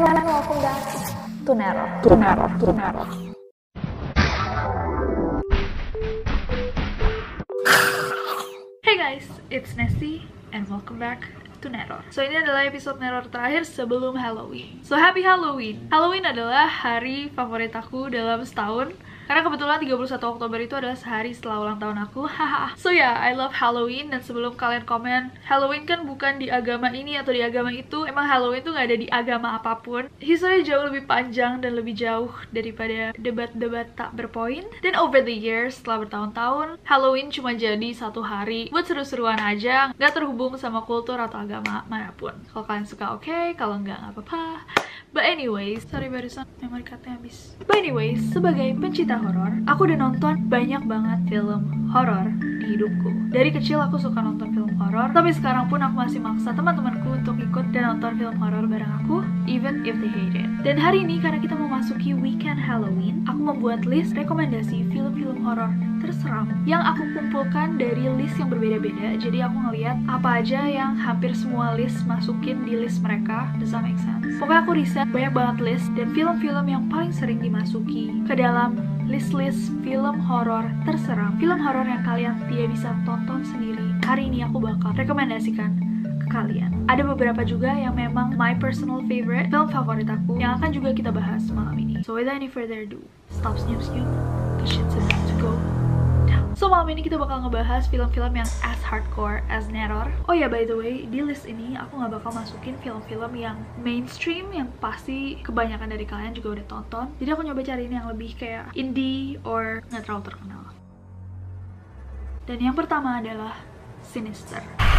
And welcome back to Nero. To Nero. To Nero. Hey guys, it's Nessie and welcome back to Neror. So ini adalah episode Neror terakhir sebelum Halloween. So happy Halloween. Halloween adalah hari favorit aku dalam setahun karena kebetulan 31 Oktober itu adalah sehari setelah ulang tahun aku. So ya, yeah, I love Halloween dan sebelum kalian komen, Halloween kan bukan di agama ini atau di agama itu. Emang Halloween tuh nggak ada di agama apa pun. Historinya jauh lebih panjang dan lebih jauh daripada debat-debat tak berpoin. Dan over the years, setelah bertahun-tahun, Halloween cuma jadi satu hari buat seru-seruan aja, nggak terhubung sama kultur atau agama mana pun. Kalau kalian suka oke, okay, kalau nggak nggak apa-apa. But anyways, sorry barusan memori cardnya habis. But anyways, sebagai pencinta horor, aku udah nonton banyak banget film horor di hidupku. Dari kecil aku suka nonton film horor, tapi sekarang pun aku masih maksa teman-temanku untuk ikut dan nonton film horor bareng aku, even if they hate it. Dan hari ini karena kita memasuki weekend Halloween, aku membuat list rekomendasi film-film horor terseram yang aku kumpulkan dari list yang berbeda-beda. Jadi aku ngeliat apa aja yang hampir semua list masukin di list mereka. Does that make sense? Pokoknya aku riset banyak banget list dan film-film yang paling sering dimasuki ke dalam list-list film horor terseram. Film horor yang kalian tidak bisa tonton sendiri. Hari ini aku bakal rekomendasikan ke kalian. Ada beberapa juga yang memang my personal favorite film favorit aku yang akan juga kita bahas malam ini. So without any further ado, stop snooze-snooze, cause shit's about to go So malam ini kita bakal ngebahas film-film yang as hardcore as Neror. Oh ya by the way, di list ini aku nggak bakal masukin film-film yang mainstream yang pasti kebanyakan dari kalian juga udah tonton. Jadi aku nyoba cari ini yang lebih kayak indie or nggak terlalu terkenal. Dan yang pertama adalah Sinister.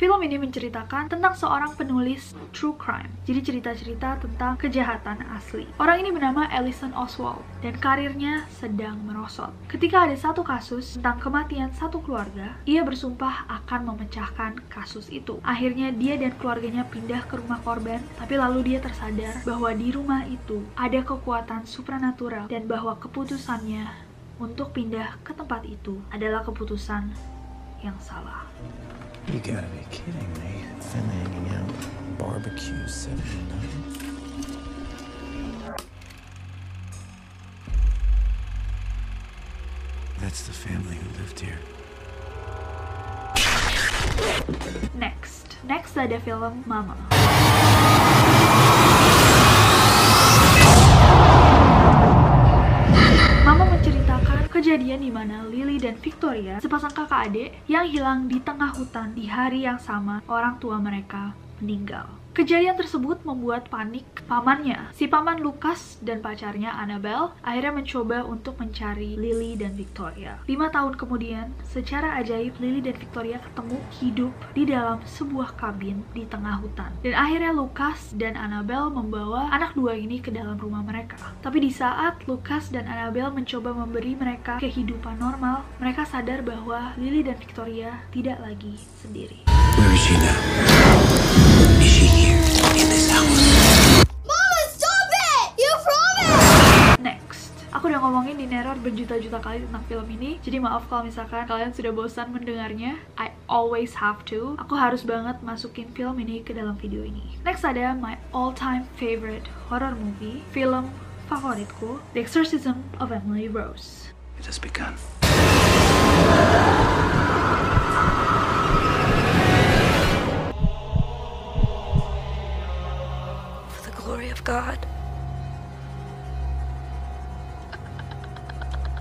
Film ini menceritakan tentang seorang penulis true crime. Jadi cerita-cerita tentang kejahatan asli. Orang ini bernama Ellison Oswald dan karirnya sedang merosot. Ketika ada satu kasus tentang kematian satu keluarga, ia bersumpah akan memecahkan kasus itu. Akhirnya dia dan keluarganya pindah ke rumah korban, tapi lalu dia tersadar bahwa di rumah itu ada kekuatan supranatural dan bahwa keputusannya untuk pindah ke tempat itu adalah keputusan yang salah. You gotta be kidding me. Family hanging out, barbecue, Saturday night. That's the family who lived here. Next. Next ada film. Mama kejadian di mana Lily dan Victoria, sepasang kakak adik yang hilang di tengah hutan di hari yang sama orang tua mereka meninggal. Kejadian tersebut membuat panik pamannya. Si paman Lucas dan pacarnya Annabelle akhirnya mencoba untuk mencari Lily dan Victoria. Lima tahun kemudian, secara ajaib Lily dan Victoria ketemu hidup di dalam sebuah kabin di tengah hutan. Dan akhirnya Lucas dan Annabelle membawa anak dua ini ke dalam rumah mereka. Tapi di saat Lucas dan Annabelle mencoba memberi mereka kehidupan normal, mereka sadar bahwa Lily dan Victoria tidak lagi sendiri. Where is she now? ngomongin di Neror berjuta-juta kali tentang film ini. Jadi maaf kalau misalkan kalian sudah bosan mendengarnya. I always have to. Aku harus banget masukin film ini ke dalam video ini. Next ada my all time favorite horror movie film favoritku The Exorcism of Emily Rose. It has begun. God.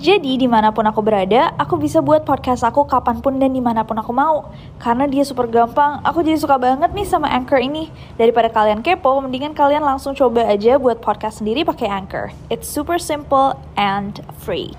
Jadi di mana pun aku berada, aku bisa buat podcast aku kapan pun dan di mana pun aku mau. Karena dia super gampang, aku jadi suka banget nih sama Anchor ini. Daripada kalian kepo, mendingan kalian langsung coba aja buat podcast sendiri pakai Anchor. It's super simple and free.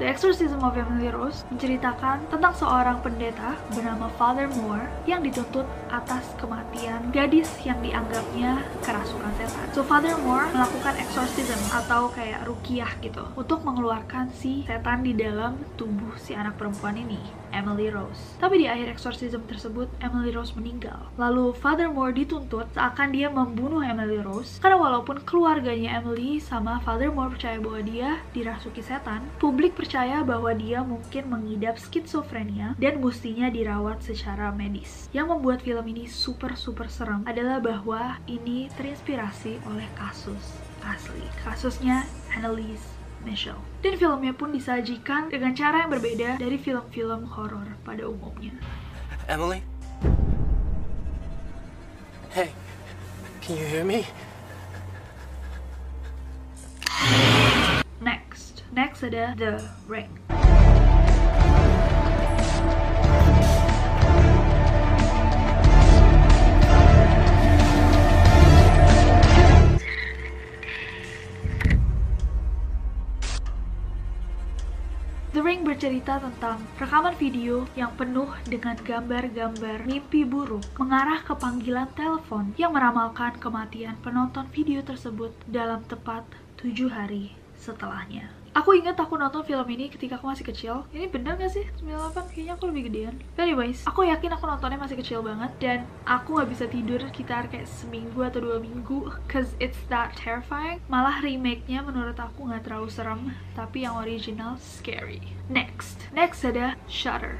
The Exorcism of Emily Rose menceritakan tentang seorang pendeta bernama Father Moore yang dituntut atas kematian gadis yang dianggapnya kerasukan setan. So Father Moore melakukan exorcism atau kayak rukiah gitu untuk mengeluarkan si setan di dalam tubuh si anak perempuan ini, Emily Rose. Tapi di akhir exorcism tersebut, Emily Rose meninggal. Lalu Father Moore dituntut seakan dia membunuh Emily Rose karena walaupun keluarganya Emily sama Father Moore percaya bahwa dia dirasuki setan, publik percaya bahwa dia mungkin mengidap skizofrenia dan mestinya dirawat secara medis. Yang membuat film ini super super serem adalah bahwa ini terinspirasi oleh kasus asli. Kasusnya Annalise Michelle. Dan filmnya pun disajikan dengan cara yang berbeda dari film-film horor pada umumnya. Emily? Hey, can you hear me? The Ring. The Ring bercerita tentang rekaman video yang penuh dengan gambar-gambar mimpi buruk mengarah ke panggilan telepon yang meramalkan kematian penonton video tersebut dalam tepat tujuh hari setelahnya. Aku ingat aku nonton film ini ketika aku masih kecil. Ini bener gak sih? 98? Kayaknya aku lebih gedean. But anyways, aku yakin aku nontonnya masih kecil banget dan aku gak bisa tidur sekitar kayak seminggu atau dua minggu cause it's that terrifying. Malah remake-nya menurut aku gak terlalu serem, tapi yang original scary. Next, next ada Shutter.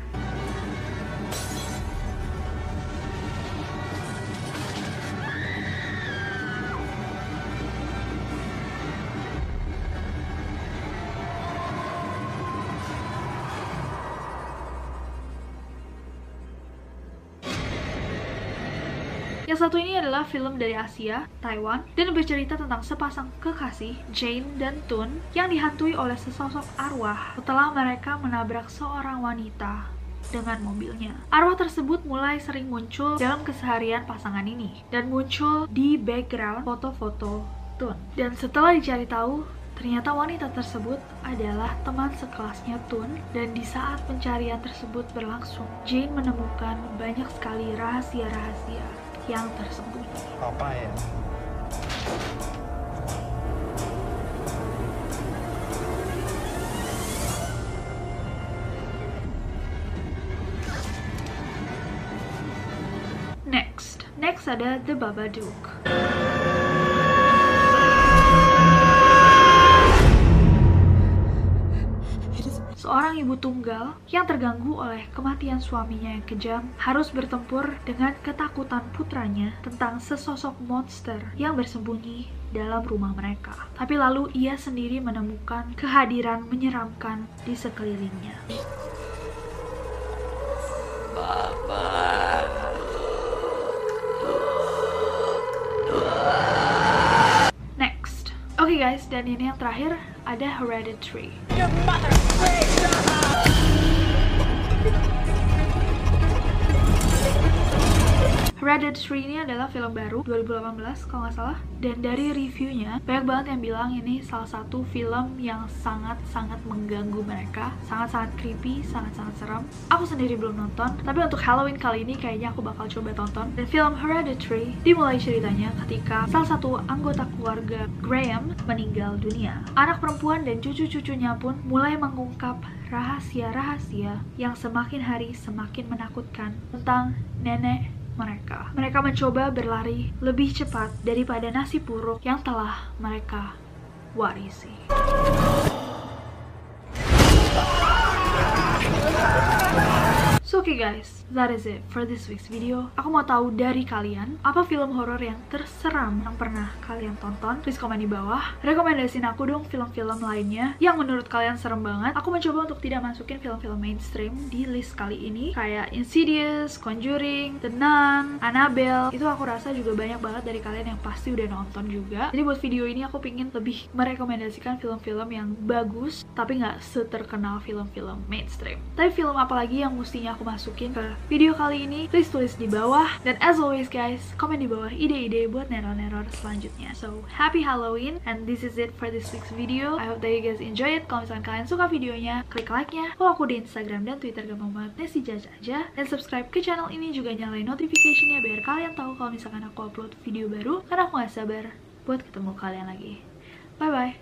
Yang satu ini adalah film dari Asia, Taiwan, dan bercerita tentang sepasang kekasih, Jane dan Tun, yang dihantui oleh sesosok arwah setelah mereka menabrak seorang wanita dengan mobilnya. Arwah tersebut mulai sering muncul dalam keseharian pasangan ini, dan muncul di background foto-foto Tun. Dan setelah dicari tahu, Ternyata wanita tersebut adalah teman sekelasnya Tun dan di saat pencarian tersebut berlangsung, Jane menemukan banyak sekali rahasia-rahasia yang tersembunyi. Apa ya? Next, next ada The Babadook. Seorang ibu tunggal yang terganggu oleh kematian suaminya yang kejam harus bertempur dengan ketakutan putranya tentang sesosok monster yang bersembunyi dalam rumah mereka. Tapi lalu ia sendiri menemukan kehadiran menyeramkan di sekelilingnya. Next. Oke guys, dan ini yang terakhir ada Hereditary. Yeah. Hereditary ini adalah film baru 2018 kalau nggak salah. Dan dari reviewnya banyak banget yang bilang ini salah satu film yang sangat-sangat mengganggu mereka. Sangat-sangat creepy, sangat-sangat seram aku sendiri belum nonton tapi untuk Halloween kali ini kayaknya aku bakal coba tonton. Dan film Hereditary dimulai ceritanya ketika salah satu anggota keluarga Graham meninggal dunia. Anak perempuan dan cucu-cucunya pun mulai mengungkap rahasia-rahasia yang semakin hari semakin menakutkan tentang nenek mereka. Mereka mencoba berlari lebih cepat daripada nasib buruk yang telah mereka oke okay guys, that is it for this week's video. Aku mau tahu dari kalian, apa film horor yang terseram yang pernah kalian tonton? Please komen di bawah. Rekomendasiin aku dong film-film lainnya yang menurut kalian serem banget. Aku mencoba untuk tidak masukin film-film mainstream di list kali ini. Kayak Insidious, Conjuring, The Nun, Annabelle. Itu aku rasa juga banyak banget dari kalian yang pasti udah nonton juga. Jadi buat video ini aku pingin lebih merekomendasikan film-film yang bagus, tapi nggak seterkenal film-film mainstream. Tapi film apa lagi yang mestinya aku masukin ke video kali ini please tulis di bawah. Dan as always guys komen di bawah ide-ide buat neror-neror selanjutnya. So happy Halloween and this is it for this week's video. I hope that you guys enjoy it. Kalau misalkan kalian suka videonya klik like-nya. Follow aku di Instagram dan Twitter gampang banget Nessie Judge aja. Dan subscribe ke channel ini juga nyalain notificationnya biar kalian tahu kalau misalkan aku upload video baru karena aku gak sabar buat ketemu kalian lagi. Bye bye